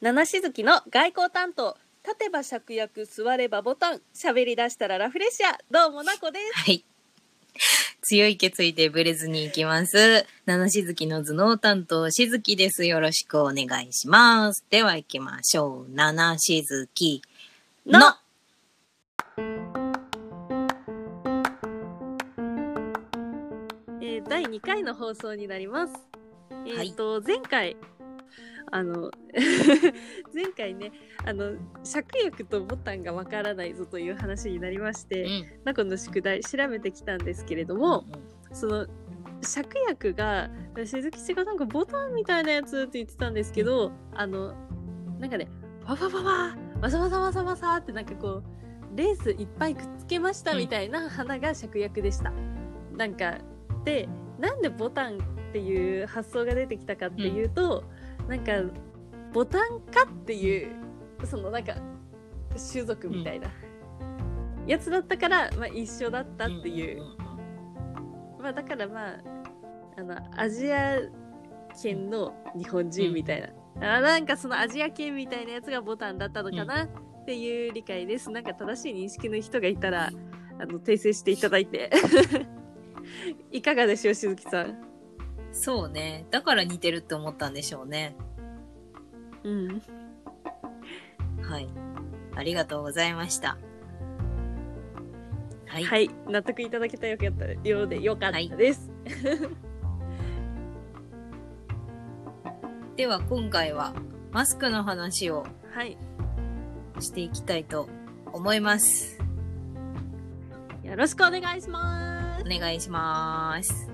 七しずきの外交担当立てば芍薬座ればボタン喋り出したらラフレシアどうもなこですはい。強い決意でブレずに行きます。七しずきの頭脳担当、しずきです。よろしくお願いします。では行きましょう。七しずきののえー第2回の放送になりますえっ、と、前回あの 前回ねあの芍薬とボタンがわからないぞという話になりまして、うん。ナコの宿題調べてきたんですけれども、その芍薬が鈴木氏がなんかボタンみたいなやつって言ってたんですけど、あのなんかねパパパパわさわさわさわさってなんかこうレースいっぱいくっつけましたみたいな花が芍薬でした。なんかでなんでボタンっていう発想が出てきたかっていうと、なんかボタンかっていうそのなんか種族みたいな、やつだったから、まあ、一緒だったっていう。まあだからまああのアジア圏の日本人みたいな、あなんかそのアジア圏みたいなやつがボタンだったのかなっていう理解です、なんか正しい認識の人がいたらあの訂正していただいて。いかがでしょう鈴木さん？そうね。だから似てるって思ったんでしょうね。うんはい。ありがとうございました。はい。はい納得いただけたよかったようでよかったです、では今回はマスクの話をはい、していきたいと思います。よろしくお願いしますお願いします。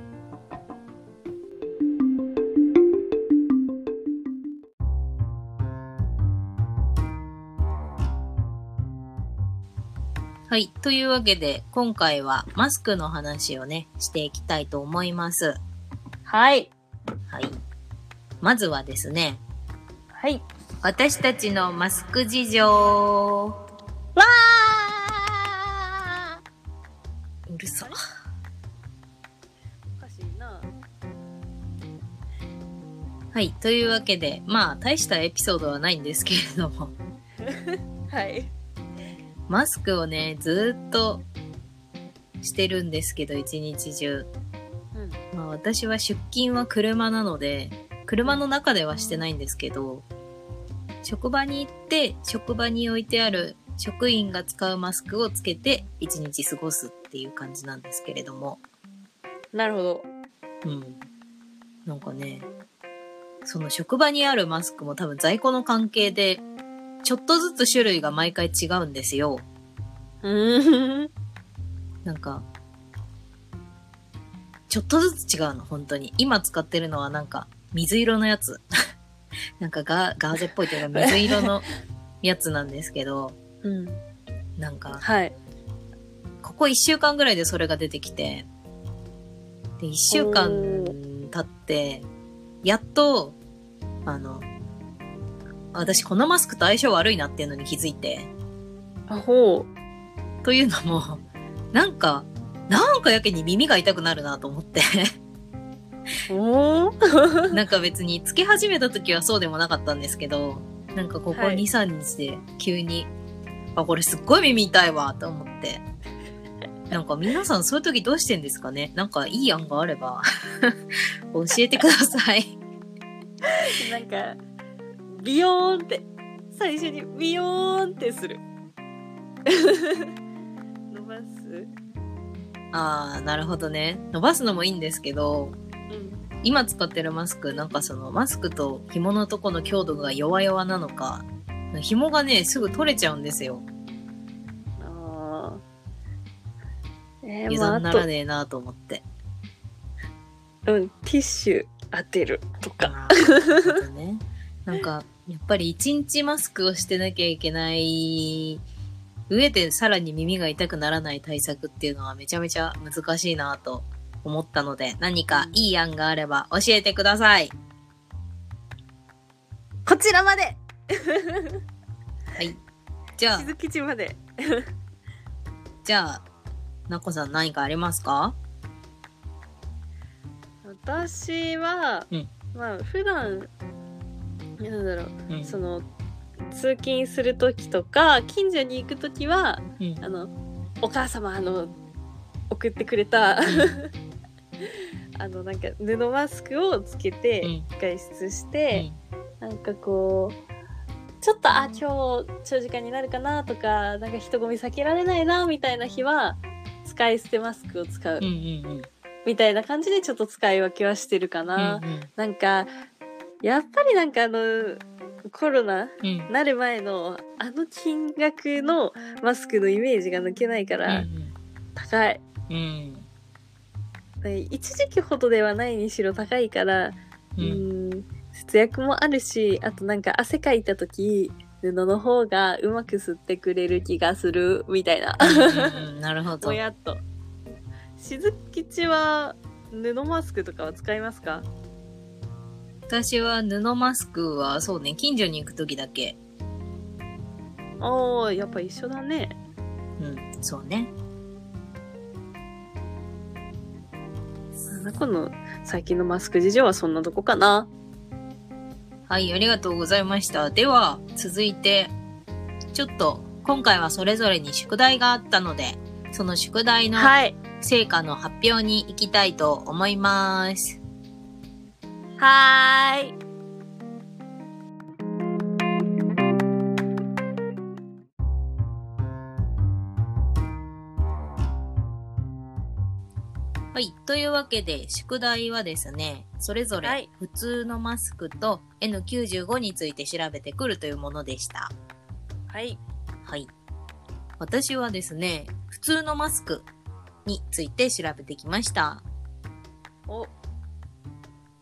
はい。というわけで、今回はマスクの話をね、していきたいと思います。はいはい。まずはですね、はい私たちのマスク事情。わーうるさ。おかしいなはい。というわけで、まあ、大したエピソードはないんですけれども、はいマスクをね、ずーっとしてるんですけど、一日中。うんまあ、私は出勤は車なので、車の中ではしてないんですけど、職場に行って、職場に置いてある職員が使うマスクをつけて、一日過ごすっていう感じなんですけれども、なるほどうん。なんかね、その職場にあるマスクも多分在庫の関係で、ちょっとずつ種類が毎回違うんですよ。うーんなんか、ちょっとずつ違うの、本当に。今使ってるのはなんか、水色のやつ。なんかガガーゼっぽいというか、水色のやつなんですけど、うんなんか、はいここ一週間ぐらいでそれが出てきて、で、一週間経って、やっと、あの、私このマスクと相性悪いなっていうのに気づいて、あほというのも、なんか、なんかやけに耳が痛くなるなと思って。うおー なんか別につけ始めた時はそうでもなかったんですけど、なんかここ2、はい3日で急に、あ、これすっごい耳痛いわと思って。なんか皆さんそういう時どうしてんですかね？なんかいい案があれば 教えてください。なんかビヨーンって最初にビヨーンってする 伸ばす？あー、なるほどね。伸ばすのもいいんですけど、うん今使ってるマスク、なんかそのマスクと紐のとこの強度が弱々なのか、紐がね、すぐ取れちゃうんですよ。あーえー、油断ならねえなと思って。うんティッシュ当てるとかね。なんか、やっぱり一日マスクをしてなきゃいけない、上でさらに耳が痛くならない対策っていうのはめちゃめちゃ難しいなと思ったので、何かいい案があれば教えてください。こちらまで。はい。じゃあ。し、ずきちまで。じゃあ、なこさん何かありますか？私は、うん。まあ普段なんだろう、うん。その通勤する時とか近所に行く時はうん。あのお母様あの送ってくれた あのなんか布マスクをつけてうん。外出して、なんかこうちょっとあ今日長時間になるかなとかなんか人混み避けられないなみたいな日は使い捨てマスクを使ううんうんうん。みたいな感じでちょっと使い分けはしてるかな。うん。なんかやっぱりなんかあのコロナうん。なる前のあの金額のマスクのイメージが抜けないから高い。うん。うん。一時期ほどではないにしろ高いから、ううんん、節約もあるしあとなんか汗かいた時布の方がうまく吸ってくれる気がするみたいな。うんうんなるほど。もやっと。しずきちは布マスクとかは使いますか？私は布マスクはそうね近所に行く時だけああやっぱ一緒だね。うんそうねこの最近のマスク事情はそんなとこかな。はいありがとうございましたでは続いてちょっと今回はそれぞれに宿題があったのでその宿題のはい。成果の発表に行きたいと思いますはーい。はい。というわけで、宿題はですね、それぞれはい普通のマスクと N95 について調べてくるというものでした。はい。はい。私はですね、普通のマスクについて調べてきました。お、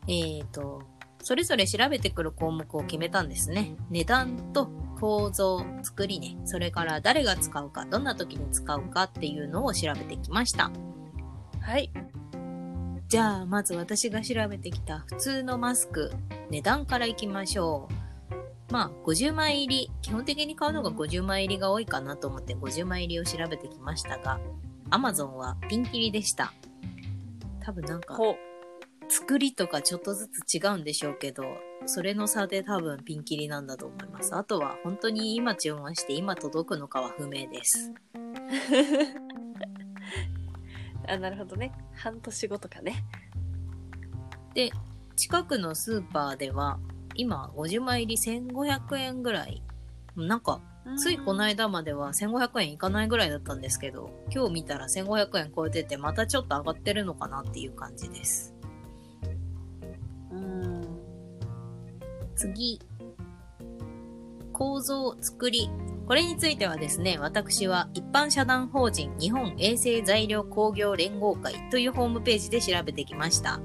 えーと、それぞれ調べてくる項目を決めたんですね。値段と構造、作りね、それから誰が使うか、どんな時に使うかっていうのを調べてきました。はい。じゃあ、まず私が調べてきた普通のマスク、値段からいきましょう。まあ、50枚入り、基本的に買うのが50枚入りが多いかなと思って50枚入りを調べてきましたが、Amazon はピンキリでした。多分なんか、ほ作りとかちょっとずつ違うんでしょうけど、それの差で多分ピンキリなんだと思います。あとは本当に今注文して今届くのかは不明です。あ、なるほどね。半年後とかね。で、近くのスーパーでは、今50枚入り1500円ぐらい。なんか、ついこの間までは1500円いかないぐらいだったんですけど、今日見たら1500円超えてて、またちょっと上がってるのかなっていう感じです。次。構造、作り。これについてはですね、私は一般社団法人日本衛生材料工業連合会というホームページで調べてきました。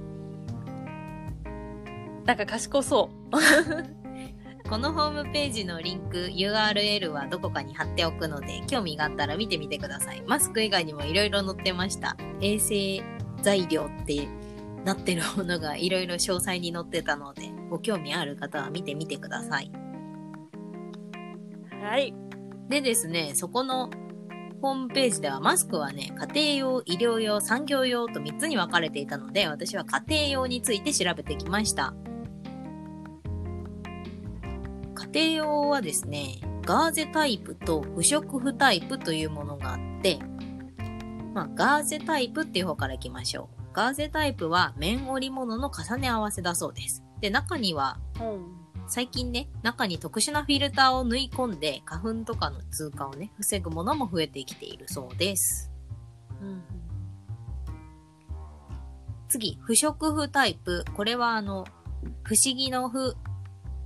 なんか賢そ このホームページのリンク URL はどこかに貼っておくので興味があったら見てみてくださいマスク以外にもいろいろ載ってました衛生材料ってなってるものがいろいろ詳細に載ってたのでご興味ある方は見てみてくださいうはい。でですねそこのホームページではマスクはね家庭用医療用産業用と3つに分かれていたので私は家庭用について調べてきました家庭用はですね、ガーゼタイプと不織布タイプというものがあって、まあ、ガーゼタイプっていう方からいきましょう。ガーゼタイプは綿織物の重ね合わせだそうです。で、中には、うん。最近ね、中に特殊なフィルターを縫い込んで、花粉とかの通過をね、防ぐものも増えてきているそうです。うん。次、不織布タイプ。これはあの、不思議の不、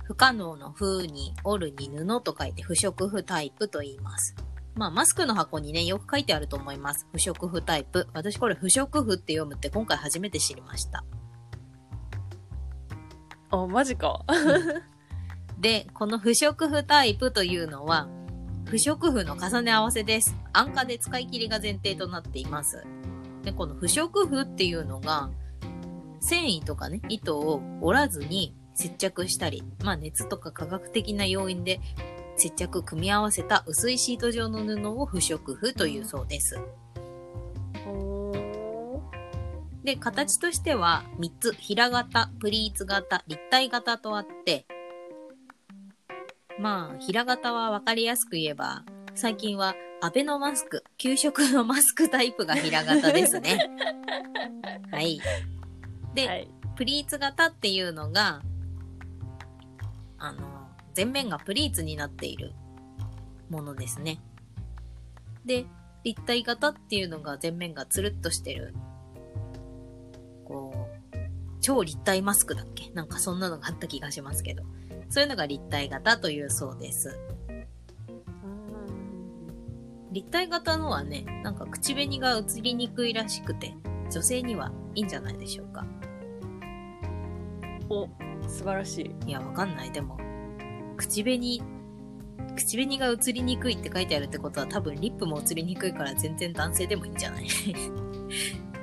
不可能の不に、折るに布と書いて不織布タイプと言います。まあ、マスクの箱にね、よく書いてあると思います。不織布タイプ。私これ不織布って読むって今回初めて知りました。あ、マジか。で、この不織布タイプというのは、不織布の重ね合わせです。安価で使い切りが前提となっています。で、この不織布っていうのが、繊維とかね、糸を折らずに接着したり、まあ熱とか科学的な要因で接着組み合わせた薄いシート状の布を不織布というそうです。おで、形としては3つ、平型、プリーツ型、立体型とあって、まあ、平型はわかりやすく言えば、最近はアベノマスク、給食のマスクタイプが平型ですね。はい。で、はい。プリーツ型っていうのが、あの、前面がプリーツになっているものですね。で、立体型っていうのが前面がつるっとしてる、こう、超立体マスクだっけ？なんかそんなのがあった気がしますけど。そういうのが立体型というそうです。立体型のはね、なんか口紅が映りにくいらしくて、女性にはいいんじゃないでしょうか。お、素晴らしい。いや、わかんない。でも、口紅、口紅が映りにくいって書いてあるってことは多分リップも映りにくいから全然男性でもいいんじゃない？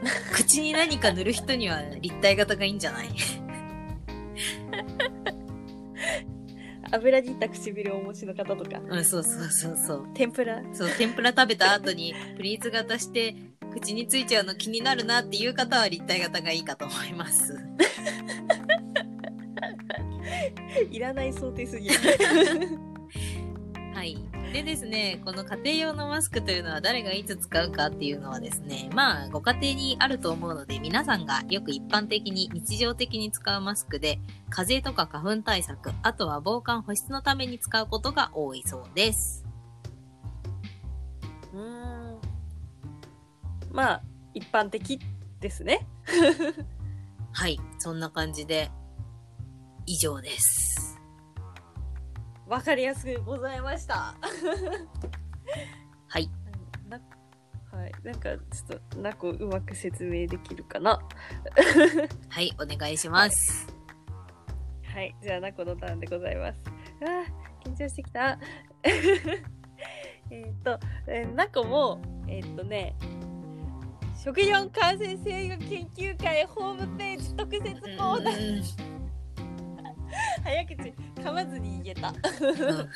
口に何か塗る人には立体型がいいんじゃない？油切った唇をお持ちの方とか、うん、そうそうそうそう。天ぷら？そう、天ぷら食べた後にプリーツ型して口についちゃうの気になるなっていう方は立体型がいいかと思います。いらない想定すぎる。はい。でですね、この家庭用のマスクというのは誰がいつ使うかっていうのはですね、まあご家庭にあると思うので皆さんがよく一般的に日常的に使うマスクで風邪とか花粉対策、あとは防寒保湿のために使うことが多いそうです。うーん。まあ、一般的ですね。はい。そんな感じで以上です。わかりやすくございました。はい。なはい。なんか、ちょっと、なこうまく説明できるかな。はい、お願いします。はい。じゃあ、なこのターンでございます。あー緊張してきた。えっと、えーなこも、えーっとね、食料感染制御研究会ホームページ特設コーナー、うん早口噛まずに言えた。うん。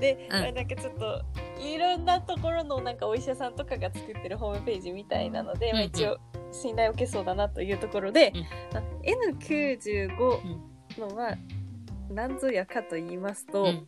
で、うん。まあなんかちょっといろんなところのなんかお医者さんとかが作ってるホームページみたいなので、まあ、うん。うん一応信頼を受けそうだなというところで、うん。あ N95 のは何ぞやかと言いますと、うん。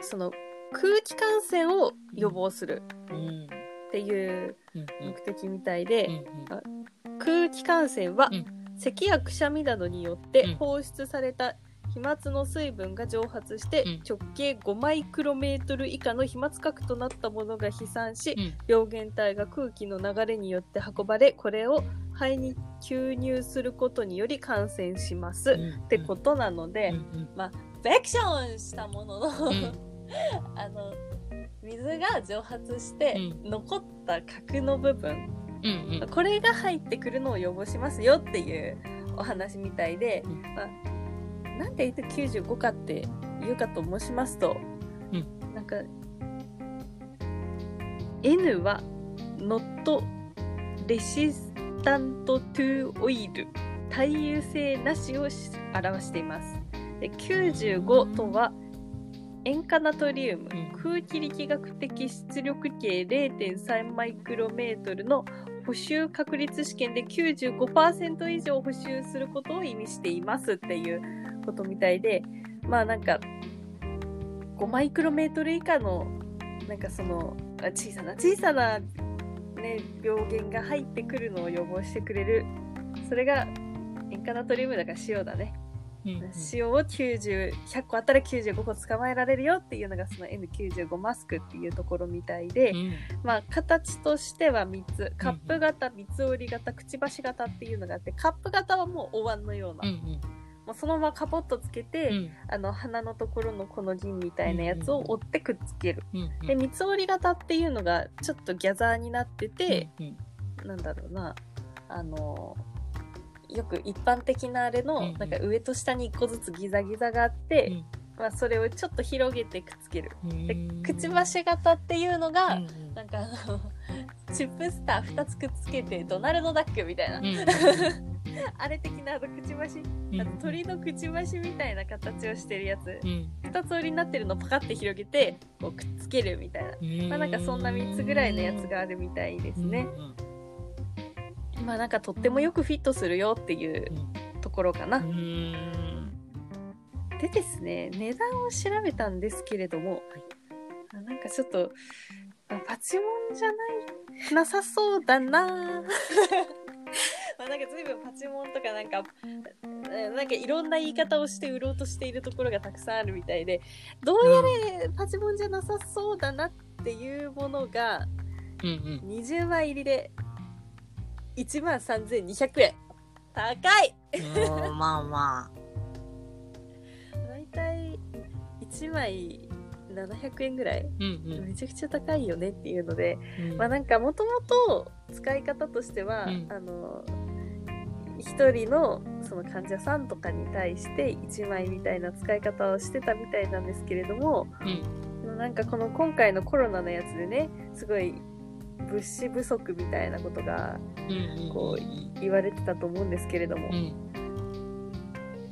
その空気感染を予防するうん。っていううん目的みたいで、うん空気感染は、うん咳やくしゃみなどによってうん。放出された飛沫の水分が蒸発して、うん。直径5マイクロメートル以下の飛沫核となったものが飛散し、うん。病原体が空気の流れによって運ばれこれを肺に吸入することにより感染します、うん。ってことなので、うん。うん。ベクションしたものの、ん。あの水が蒸発してう残った核の部分、うんうん。これが入ってくるのを予防しますよっていうお話みたいで、うん。まあ、なんで N95 かって言うかと申しますと、うなんか N は Not Resistant to Oil 耐油性なしをし表しています。で95とは塩化ナトリウム、うん。空気力学的出力計0.3マイクロメートルの補修確率試験で95%以上補修することを意味していますっていうことみたいでまあなんか5マイクロメートル以下のなんかその小さな小さな、ね、病原が入ってくるのを予防してくれるそれが塩化ナトリウムだから塩だね。塩を90 100個あったら95個捕まえられるよっていうのがその N95 マスクっていうところみたいで、うん。まあ形としては3つ。カップ型三つ折り型くちばし型っていうのがあってカップ型はもうお椀のような、うんもうそのままカポッとつけて、うん。あの鼻のところのこの銀みたいなやつを折ってくっつける、うんで三つ折り型っていうのがちょっとギャザーになってて、うん。なんだろうな。あのよく一般的なあれの、うんうん。なんか上と下に1個ずつギザギザがあって、うん。まあ、それをちょっと広げてくっつける。でうんくちばし型っていうのが、うんなんかあの チップスター2つくっつけてドナルドダックみたいな、うん あれ的なあのくちばしうん。あと鳥のくちばしみたいな形をしてるやつ。うん。2つ折りになってるのをパカって広げてこうくっつけるみたいな。まあなんかそんな3つぐらいのやつがあるみたいですね。まあなんかとってもよくフィットするよっていうところかな。でですね、値段を調べたんですけれども、あなんかちょっと、あパチモンじゃない、なさそうだな。まあなんか随分パチモンとかなんか、えなんかいろんな言い方をして売ろうとしているところがたくさんあるみたいで、どうやれパチモンじゃなさそうだなっていうものが、うんうん。20枚入りで1万3200円。高いまあまだいたい1枚700円ぐらいあ。うんうん。めちゃくちゃ高いよねっていうので、うんまあなんかもともと使い方としては、うんあの一人のその患者さんとかに対して1枚みたいな使い方をしてたみたいなんですけれども、うんなんかこの今回のコロナのやつでねすごい物資不足みたいなことがうんう言われてたと思うんですけれどもう、ん。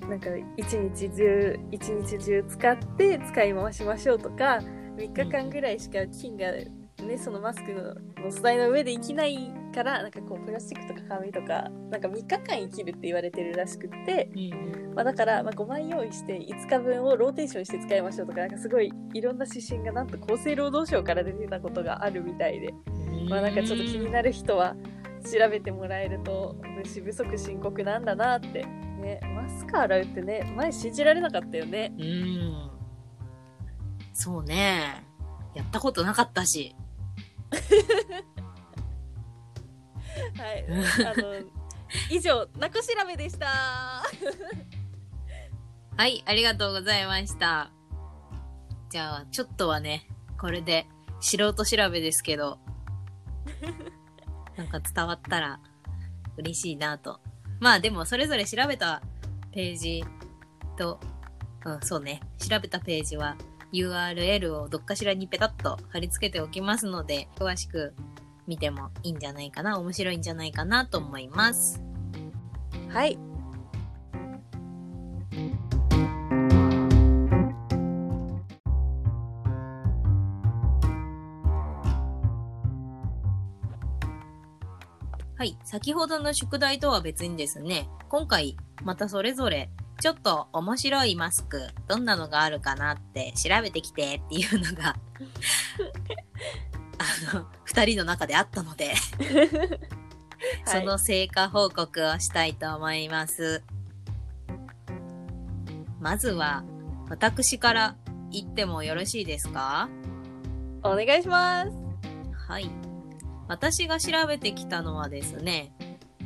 なんか一日中一日中使って使い回しましょうとか3日間ぐらいしか菌がねそのマスクのの素材の上で生きないからなんかこうプラスチックとか紙とかなんか3日間生きるって言われてるらしくって、うんうん。まあ、だから、まあ、5枚用意して5日分をローテーションして使いましょうとかなんかすごいいろんな指針がなんと厚生労働省から出てたことがあるみたいで、まあ、なんかちょっと気になる人は調べてもらえると物資不足深刻なんだなって。ね、マスク洗うってね前信じられなかったよねうん。そうね。やったことなかったし。はい あの以上「なこ調べ」でした はい、ありがとうございました。じゃあ、ちょっとはね、これで素人調べですけど、なんか伝わったら嬉しいなと。まあでも、それぞれ調べたページと、うん、そうね、調べたページは URL をどっかしらにペタッと貼り付けておきますので、詳しく見てもいいんじゃないかな、面白いんじゃないかなと思います。はい先ほどの宿題とは別にですね、今回またそれぞれちょっと面白いマスク、どんなのがあるかなって調べてきてっていうのが、あの、二人の中であったので、その成果報告をしたいと思います。まずは、私から言ってもよろしいですか？お願いしますはい。私が調べてきたのはですね、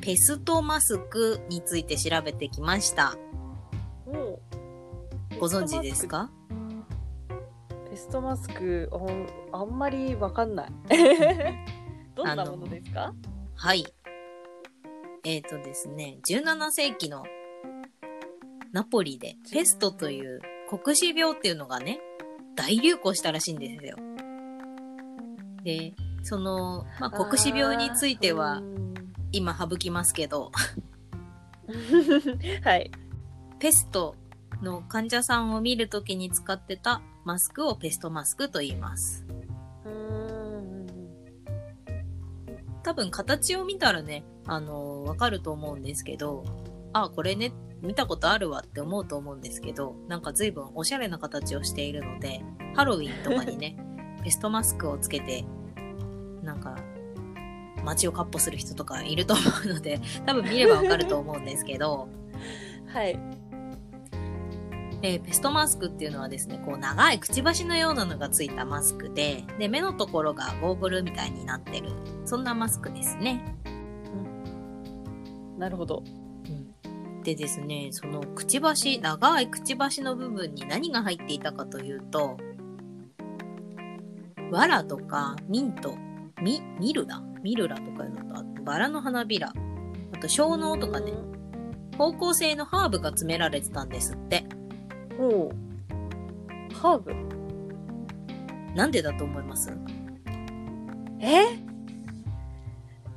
ペストマスクについて調べてきました。もうご存知ですか？ペストマスクあんあんまりわかんない どんなものですか？はい。えっ、とですね、17世紀のナポリでペストという黒死病っていうのがね、大流行したらしいんですよ。で、その、まあ、黒死病についてあは今省きますけど、はい。ペストの患者さんを見るときに使ってたマスクをペストマスクと言います。多分形を見たらね、あのわかると思うんですけど、あ、これね、見たことあるわって思うと思うんですけど、なんか随分おしゃれな形をしているので、ハロウィンとかにね、ペストマスクをつけて、なんか、街をカッ歩する人とかいると思うので、多分見ればわかると思うんですけど、はい。えーペストマスクっていうのはですね、こう長いくちばしのようなのがついたマスクで、で、目のところがゴーグルみたいになってる、そんなマスクですね。なるほど。でですね、そのくちばし、長いくちばしの部分に何が入っていたかというと、藁とかミント、ミ、ミルラ？ミルラとかいうのと、あとバラの花びら、あと小脳とかね、方向性のハーブが詰められてたんですって。ほう。ハーブ？なんでだと思います？え？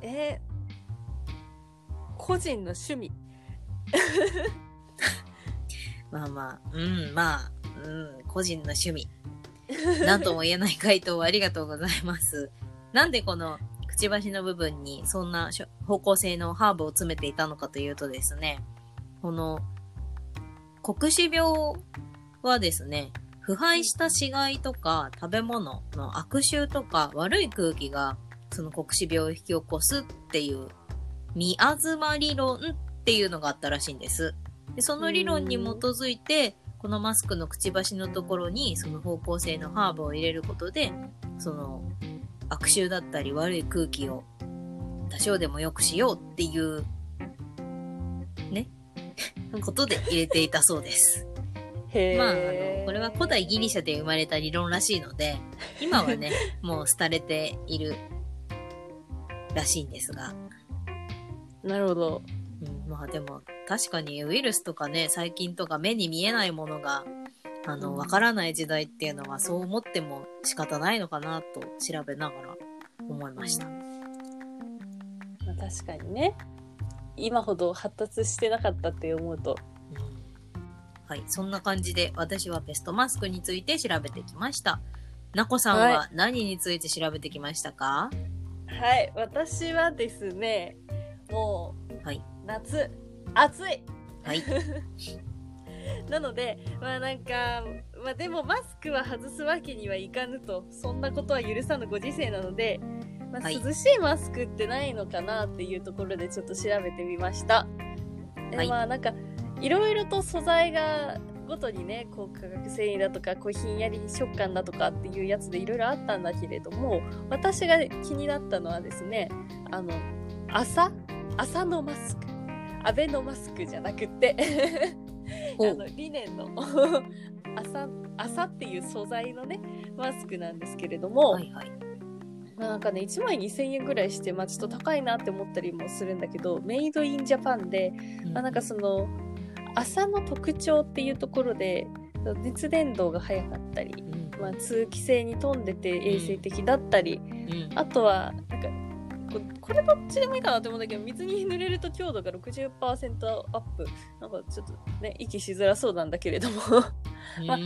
え？個人の趣味。まあまあ、うん、まあ、うん、個人の趣味。なんとも言えない回答をありがとうございます。なんでこのくちばしの部分にそんな方向性のハーブを詰めていたのかというとですね、この黒死病はですね、腐敗した死骸とか食べ物の悪臭とか悪い空気がその黒死病を引き起こすっていうミアズマ理論っていうのがあったらしいんです。でその理論に基づいて、このマスクのくちばしのところにその方向性のハーブを入れることで、その悪臭だったり悪い空気を多少でも良くしようっていう、ね、ことで入れていたそうです。まあ、あの、これは古代ギリシャで生まれた理論らしいので、今はね、もう廃れているらしいんですが、なるほど。うん、まあでも確かにウイルスとかね、細菌とか目に見えないものが、あの、わからない時代っていうのはそう思っても仕方ないのかなと調べながら思いました。まあ、確かにね。今ほど発達してなかったって思うと。うんはい、そんな感じで私はベストマスクについて調べてきました。なこさんは何について調べてきましたか？はい、私はですね、もう、はい夏、暑いはい。なので、まあなんか、まあでもマスクは外すわけにはいかぬと、そんなことは許さぬご時世なので、まあ、はい涼しいマスクってないのかなっていうところでちょっと調べてみました。ではい。まあなんか、いろいろと素材がごとにね、こう化学繊維だとか、こうひんやり食感だとかっていうやつでいろいろあったんだけれども、私が気になったのはですね、あの、朝？朝のマスク。アベノマスクじゃなくて。ほあのリネンの 朝朝っていう素材のねマスクなんですけれども、はいはい。まあなんかね1枚2000円ぐらいして、まあ、ちょっと高いなって思ったりもするんだけどメイドインジャパンで、まあ、なんかその朝の特徴っていうところで熱伝導が早かったり、うん、まあ、通気性に富んでて衛生的だったり、うん。あとはなんかここれどっちでもいいかなって思うんだけど水に濡れると強度が60%アップ。なんかちょっとね息しづらそうなんだけれども。うまあ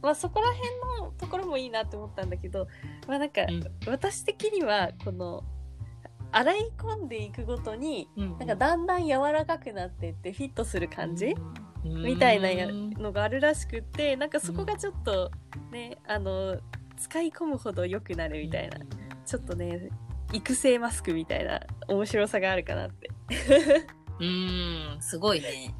まあそこら辺のところもいいなって思ったんだけどまあなんか、うん。私的にはこの洗い込んでいくごとにうんなんかだんだん柔らかくなっていってフィットする感じ、うん。みたいなのがあるらしくってなんかそこがちょっとねあの使い込むほど良くなるみたいな。ちょっとね育成マスクみたいな面白さがあるかなって。うーん、すごいね。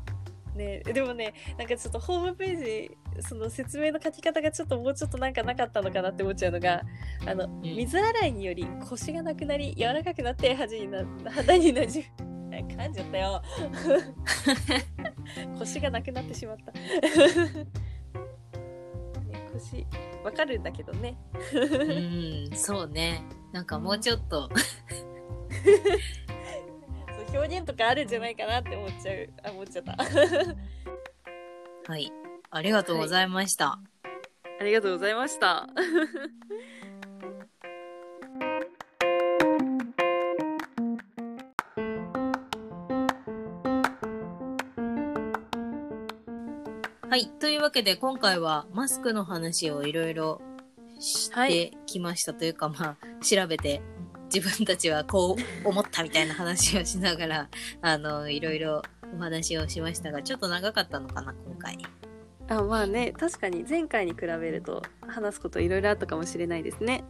ね、でもねなんかちょっとホームページその説明の書き方がちょっともうちょっとなんかなかったのかなって思っちゃうのがあの、水洗いによりコシがなくなり柔らかくなって肌にな肌になじむ噛んじゃったよ コシがなくなってしまった、ね、コシわかるんだけどねうん、そうね。なんかもうちょっと、そう表現とかあるんじゃないかなって思っちゃうあ思っちゃったはい。ありがとうございました。ありがとうございましたはい。というわけで、今回はマスクの話をいろいろしてきましたというか、まあ、調べて、自分たちはこう思ったみたいな話をしながら、あの、いろいろお話をしましたが、ちょっと長かったのかな、今回。あまあね確かに前回に比べると話すこといろいろあったかもしれないですね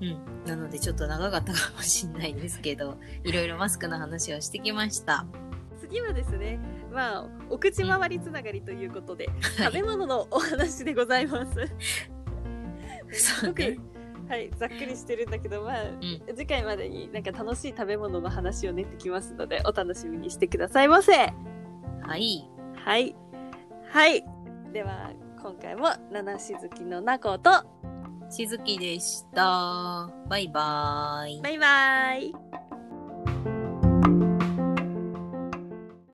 うん。なので、ちょっと長かったかもしれないですけど、いろいろマスクの話をしてきました。次はですねまあお口周りつながりということで、食べ物のお話でございます そうね。はいざっくりしてるんだけどまあ、ん次回までになんか楽しい食べ物の話を練ってきますのでお楽しみにしてくださいませはい。はいはいでは今回も七しずきのなことしずきでした。バイバーイ。バイバイ